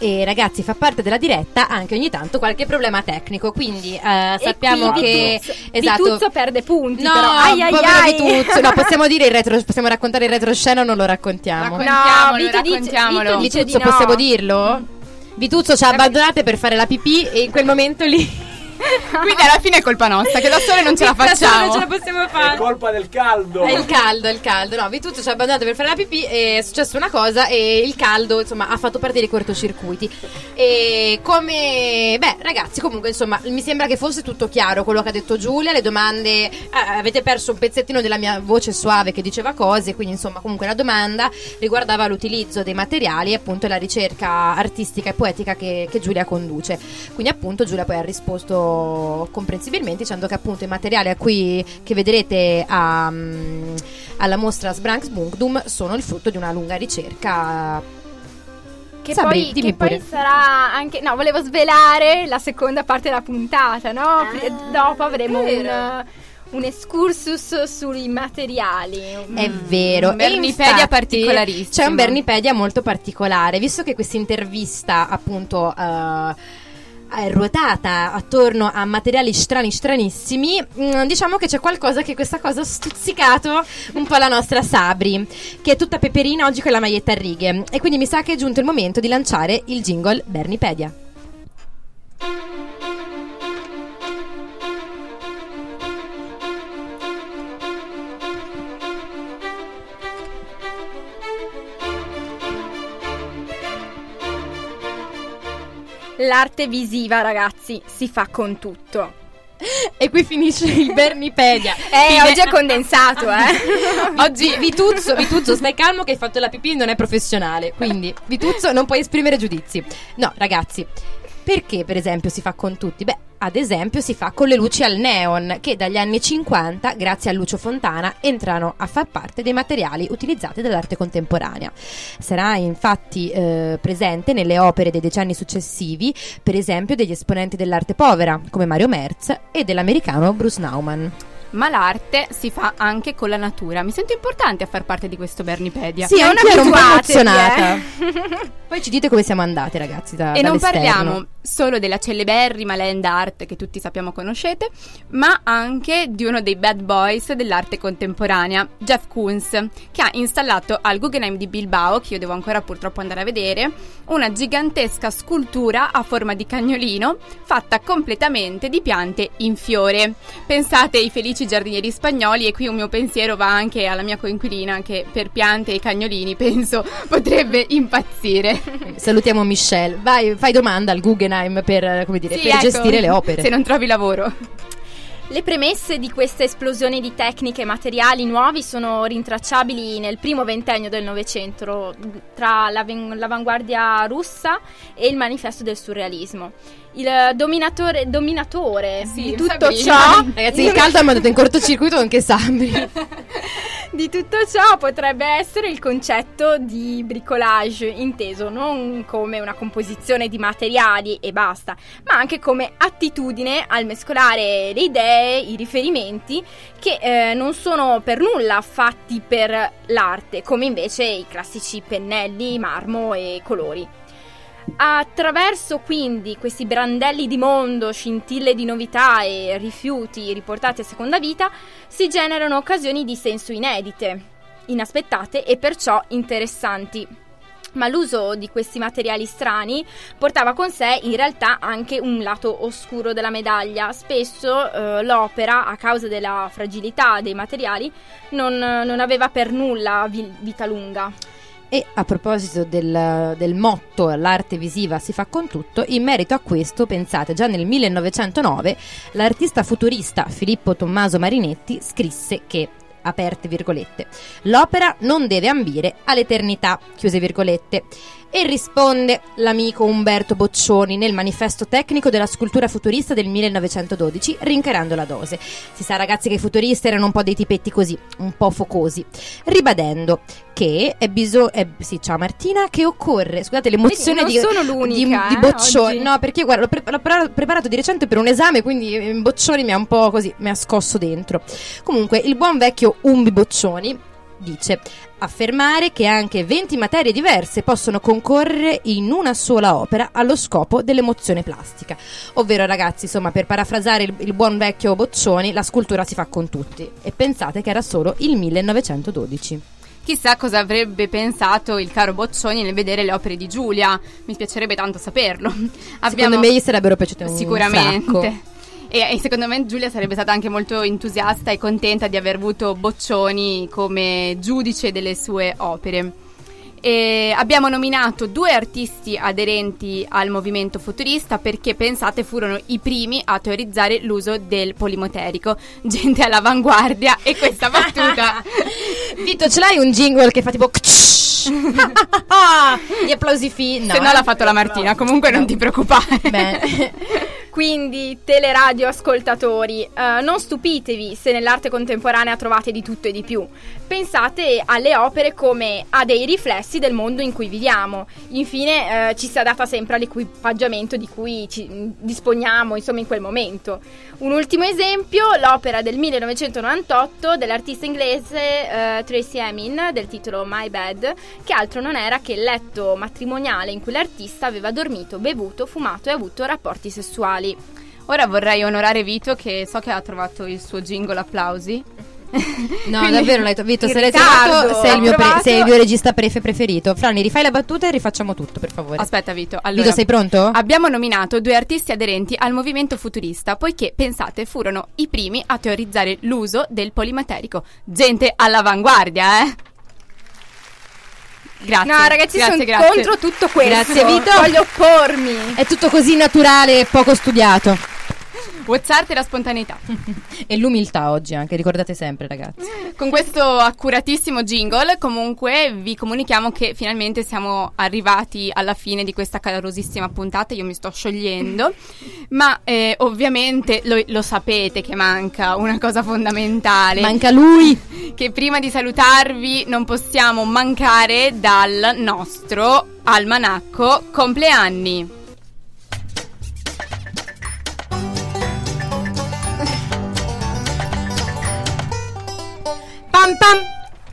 E ragazzi, fa parte della diretta anche ogni tanto qualche problema tecnico, quindi eh, sappiamo qui che Vituzzo- esatto. Vituzzo perde punti, No, però. Ai, ai, ai. Vituzzo, no, possiamo dire il retro, possiamo raccontare il retroscena o non lo raccontiamo? Raccontiamolo, dice- raccontiamolo. Dice Vituzzo, di no. possiamo dirlo? Vituzzo ci ha abbandonate per fare la pipì e in quel momento lì Quindi alla fine è colpa nostra, che da sole non ce la facciamo. Non ce la possiamo fare. È colpa del caldo. È il caldo, è il caldo. No, Vituzzo ci ha abbandonato per fare la pipì e è successa una cosa e il caldo, insomma, ha fatto partire i cortocircuiti. E come... Beh, ragazzi, comunque, insomma, mi sembra che fosse tutto chiaro quello che ha detto Giulia, le domande... ah, avete perso un pezzettino della mia voce suave che diceva cose, quindi, insomma, comunque la domanda riguardava l'utilizzo dei materiali e appunto la ricerca artistica e poetica che, che Giulia conduce. Quindi, appunto, Giulia poi ha risposto comprensibilmente dicendo che appunto i materiali a cui che vedrete a, mm, alla mostra Sbranx Bunkdum sono il frutto di una lunga ricerca Che Sabri, poi, che poi sarà anche. No, volevo svelare la seconda parte della puntata, no? Pri- dopo avremo un, un excursus sui materiali. È vero, Un e Bernipedia infatti particolarissimo. C'è un Bernipedia molto particolare, visto che questa intervista appunto eh, ruotata attorno a materiali strani stranissimi, mm, diciamo che c'è qualcosa che questa cosa ha stuzzicato un po' la nostra Sabri, che è tutta peperina oggi con la maglietta a righe. E quindi mi sa che è giunto il momento di lanciare il jingle Bernipedia. L'arte visiva, ragazzi, si fa con tutto. E qui finisce il Bernipedia. Eh, Fine- oggi è condensato, eh. Oggi Vituzzo, Vituzzo, stai calmo che hai fatto la pipì non è professionale. Quindi, Vituzzo, non puoi esprimere giudizi. No, ragazzi, perché per esempio si fa con tutti? Beh, ad esempio si fa con le luci al neon, che dagli anni 50, grazie a Lucio Fontana, entrano a far parte dei materiali utilizzati dall'arte contemporanea. Sarà infatti eh, presente nelle opere dei decenni successivi, per esempio degli esponenti dell'arte povera, come Mario Merz, e dell'americano Bruce Nauman. Ma l'arte si fa anche con la natura. Mi sento importante a far parte di questo Bernipedia. Sì, anche io ero un po' emozionata. Poi ci dite come siamo andate, ragazzi. Da, E non parliamo solo della celeberrima land art che tutti sappiamo conoscete, ma anche di uno dei bad boys dell'arte contemporanea, Jeff Koons, che ha installato al Guggenheim di Bilbao, che io devo ancora purtroppo andare a vedere, una gigantesca scultura a forma di cagnolino fatta completamente di piante in fiore. Pensate ai felici giardinieri spagnoli e qui un mio pensiero va anche alla mia coinquilina che per piante e cagnolini penso potrebbe impazzire. Salutiamo Michelle. Vai, fai domanda al Guggenheim per, eh, come dire, Sì, per ecco, gestire le opere. Se non trovi lavoro. Le premesse di questa esplosione di tecniche e materiali nuovi sono rintracciabili nel primo ventennio del Novecento tra l'avanguardia russa e il manifesto del surrealismo. Il dominatore, dominatore Sì, di tutto Sabrina. ciò Ragazzi, il caldo ha mandato in cortocircuito anche Sabri. Di tutto ciò potrebbe essere il concetto di bricolage, inteso non come una composizione di materiali e basta, ma anche come attitudine al mescolare le idee, i riferimenti, che eh, non sono per nulla fatti per l'arte, come invece i classici pennelli, marmo e colori. Attraverso quindi questi brandelli di mondo, scintille di novità e rifiuti riportati a seconda vita, si generano occasioni di senso inedite, inaspettate e perciò interessanti. Ma l'uso di questi materiali strani portava con sé in realtà anche un lato oscuro della medaglia. Spesso eh, l'opera, a causa della fragilità dei materiali, non, non aveva per nulla vi- vita lunga. E a proposito del, del motto l'arte visiva si fa con tutto, in merito a questo, pensate, già nel 1909 l'artista futurista Filippo Tommaso Marinetti scrisse che aperte virgolette l'opera non deve ambire all'eternità chiuse virgolette e risponde l'amico Umberto Boccioni nel manifesto tecnico della scultura futurista del 1912 rincarando la dose. Si sa ragazzi che i futuristi erano un po' dei tipetti così un po' focosi ribadendo che è bisogno sì ciao Martina che occorre scusate l'emozione Vedi, di, non sono l'unica, di, di eh, Boccioni. oggi. no perché guarda l'ho, pre- l'ho pre- preparato di recente per un esame quindi eh, Boccioni mi ha un po' così mi ha scosso dentro. Comunque il buon vecchio Umbi Boccioni dice affermare che anche 20 materie diverse possono concorrere in una sola opera allo scopo dell'emozione plastica. Ovvero, ragazzi, insomma, per parafrasare il, il buon vecchio Boccioni, la scultura si fa con tutti. E pensate che era solo il 1912. Chissà cosa avrebbe pensato il caro Boccioni nel vedere le opere di Giulia. Mi piacerebbe tanto saperlo. Secondo me gli sarebbero piaciute un Sicuramente. sacco. E, e secondo me Giulia sarebbe stata anche molto entusiasta e contenta di aver avuto Boccioni come giudice delle sue opere. E abbiamo nominato due artisti aderenti al movimento futurista perché pensate furono i primi a teorizzare l'uso del polimoterico. Gente all'avanguardia e questa battuta Vito, ce l'hai un jingle che fa tipo... Gli applausi finali. se no l'ha fatto la Martina, comunque non ti preoccupare. Beh, Quindi, teleradio ascoltatori, eh, non stupitevi se nell'arte contemporanea trovate di tutto e di più. Pensate alle opere come a dei riflessi del mondo in cui viviamo. Infine, eh, ci si adatta sempre all'equipaggiamento di cui ci mm, disponiamo, insomma, in quel momento. Un ultimo esempio, l'opera del 1998 dell'artista inglese eh, Tracy Emin del titolo My Bed, che altro non era che il letto matrimoniale in cui l'artista aveva dormito, bevuto, fumato e avuto rapporti sessuali. Ora vorrei onorare Vito che so che ha trovato il suo jingle applausi. No, Quindi- davvero l'hai Vito, in se l'hai trovato, sei il, mio pre- sei il mio regista prefe preferito. Franni, rifai la battuta e rifacciamo tutto, per favore. Aspetta Vito, allora Vito, sei pronto? Abbiamo nominato due artisti aderenti al movimento futurista, poiché pensate furono i primi a teorizzare l'uso del polimaterico. Gente all'avanguardia, eh? Grazie. No, ragazzi, grazie, sono grazie. contro tutto questo. Grazie, Vito. Voglio oppormi. È tutto così naturale e poco studiato. WhatsApp e la spontaneità. E l'umiltà oggi anche, ricordate sempre, ragazzi. Con questo accuratissimo jingle, comunque vi comunichiamo che finalmente siamo arrivati alla fine di questa calorosissima puntata. Io mi sto sciogliendo, ma eh, ovviamente lo, lo sapete che manca una cosa fondamentale. Manca lui. che prima di salutarvi non possiamo mancare dal nostro almanacco compleanni. Pam pam.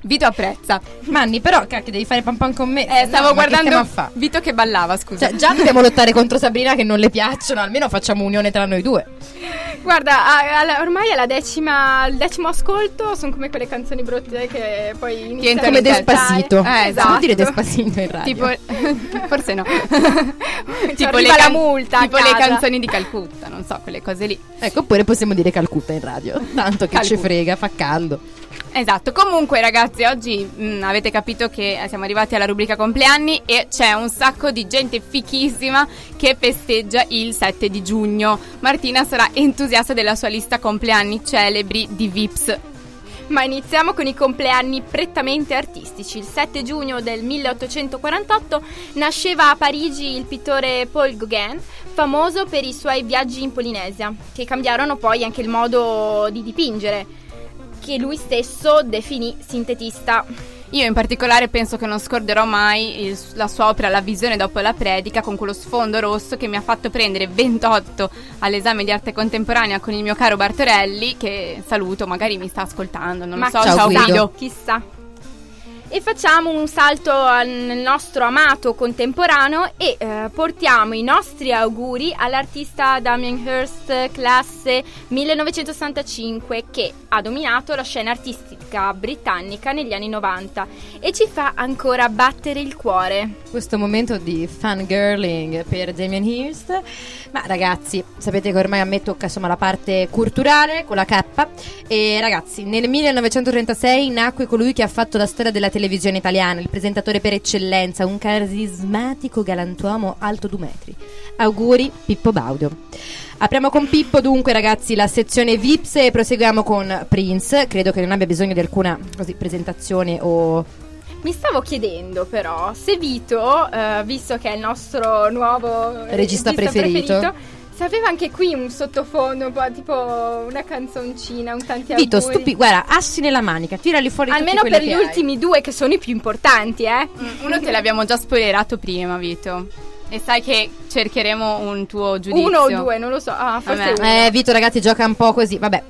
Vito apprezza. Manni, però, cacchio, devi fare pam pam con me. Eh, No, stavo ma che guardando a fa'? Vito che ballava, scusa. Cioè, già dobbiamo lottare contro Sabrina che non le piacciono, almeno facciamo unione tra noi due. Guarda, a- alla- ormai alla decima, al decimo ascolto sono come quelle canzoni brutte che poi iniziano Come a. Despacito. Eh, Si esatto. dire Despacito in radio? Tipo, forse no. Ci arriva la multa a tipo le canzoni di Calcutta, non so, quelle cose lì. Ecco, oppure possiamo dire Calcutta in radio. Tanto che ci Calcutta. frega, fa caldo. Esatto, comunque ragazzi, oggi mh, avete capito che siamo arrivati alla rubrica compleanni e c'è un sacco di gente fichissima che festeggia il 7 di giugno. Martina sarà entusiasta della sua lista compleanni celebri di Vips. Ma iniziamo con i compleanni prettamente artistici. Il 7 giugno del 1848 nasceva a Parigi il pittore Paul Gauguin, famoso per i suoi viaggi in Polinesia, che cambiarono poi anche il modo di dipingere, che lui stesso definì sintetista. Io in particolare penso che non scorderò mai il- la sua opera La visione dopo la predica con quello sfondo rosso che mi ha fatto prendere 28 all'esame di arte contemporanea con il mio caro Bartorelli che saluto, magari mi sta ascoltando, non Ma lo so, ciao, ciao Guido. Chissà. E facciamo un salto al- nel nostro amato contemporaneo e eh, portiamo i nostri auguri all'artista Damien Hirst, classe 1965, che ha dominato la scena artistica britannica negli anni 90 e ci fa ancora battere il cuore. Questo momento di fangirling per Damien Hirst. Ma ragazzi, sapete che ormai a me tocca insomma la parte culturale con la K. E ragazzi, nel 1936 nacque colui che ha fatto la storia della televisione italiana, il presentatore per eccellenza, un carismatico galantuomo alto due metri. Auguri, Pippo Baudo. Apriamo con Pippo dunque ragazzi la sezione Vips e proseguiamo con Prince. Credo che non abbia bisogno di alcuna così, presentazione o Mi stavo chiedendo però se Vito, eh, visto che è il nostro nuovo Regista preferito. se aveva anche qui un sottofondo, un po' tipo una canzoncina, un tanti Vito, auguri. stupi, guarda, assi nella manica, tirali fuori Almeno per gli hai. ultimi due che sono i più importanti, eh. Uno te l'abbiamo già spoilerato prima, Vito. E sai che cercheremo un tuo giudizio. Uno o due, non lo so. Ah, forse uno. Eh, Vito, ragazzi, gioca un po' così, vabbè.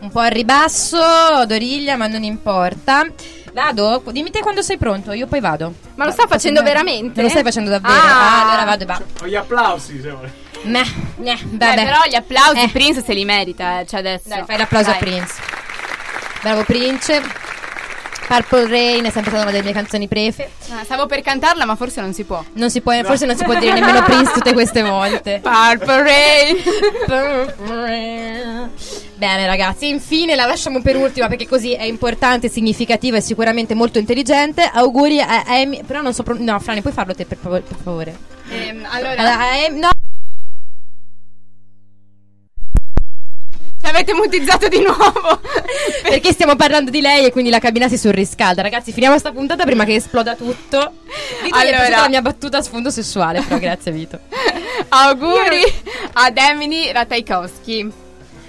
Un po' al ribasso, Doriglia, ma non importa. Vado? Dimmi te quando sei pronto, io poi vado. Ma lo sta facendo veramente? Non lo stai facendo davvero? Ah. Ah, allora vado e va. Ho gli applausi, se vuole. Meh, meh, vabbè. però gli applausi Eh. Prince se li merita, eh, cioè adesso. Dai, fai l'applauso a Dai. Prince. Bravo Prince. Purple Rain è sempre stata una delle mie canzoni prefe. Ah, stavo per cantarla, ma forse non si può. Non si può, forse non si può dire nemmeno Prince tutte queste volte. Purple Rain. Bene ragazzi, infine la lasciamo per ultima perché così è importante, significativa e sicuramente molto intelligente. Auguri a Amy, però non so pro- no, Frani, puoi farlo te per, favore- per favore. Ehm, allora, Allora, a Amy- no, L'avete mutizzato di nuovo. Perché stiamo parlando di lei e quindi la cabina si surriscalda. Ragazzi, finiamo sta puntata prima che esploda tutto. Vito allora. La mia battuta a sfondo sessuale, però grazie Vito. Auguri ad Emily Ratajkowski.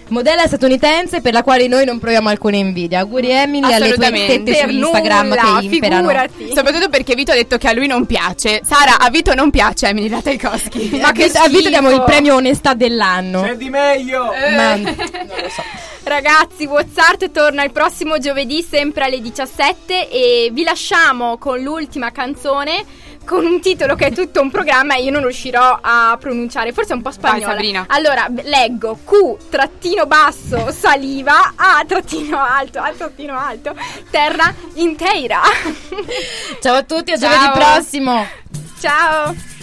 Modella statunitense per la quale noi non proviamo alcuna invidia. Auguri Emily alle tue tette su Instagram nulla, che imperano. figurati. Soprattutto perché Vito ha detto che a lui non piace. Sara, a Vito non piace Emily Ratajkowski. Ma che a Vito diamo il premio onestà dell'anno. C'è di meglio! Ma Ragazzi, WhatsApp torna il prossimo giovedì sempre alle 17 e vi lasciamo con l'ultima canzone con un titolo che è tutto un programma e io non riuscirò a pronunciare, forse è un po' spagnola. Sabrina. Allora, leggo Q trattino basso saliva A trattino alto, A trattino alto, terra intera. Ciao a tutti, a Ciao. giovedì prossimo. Ciao.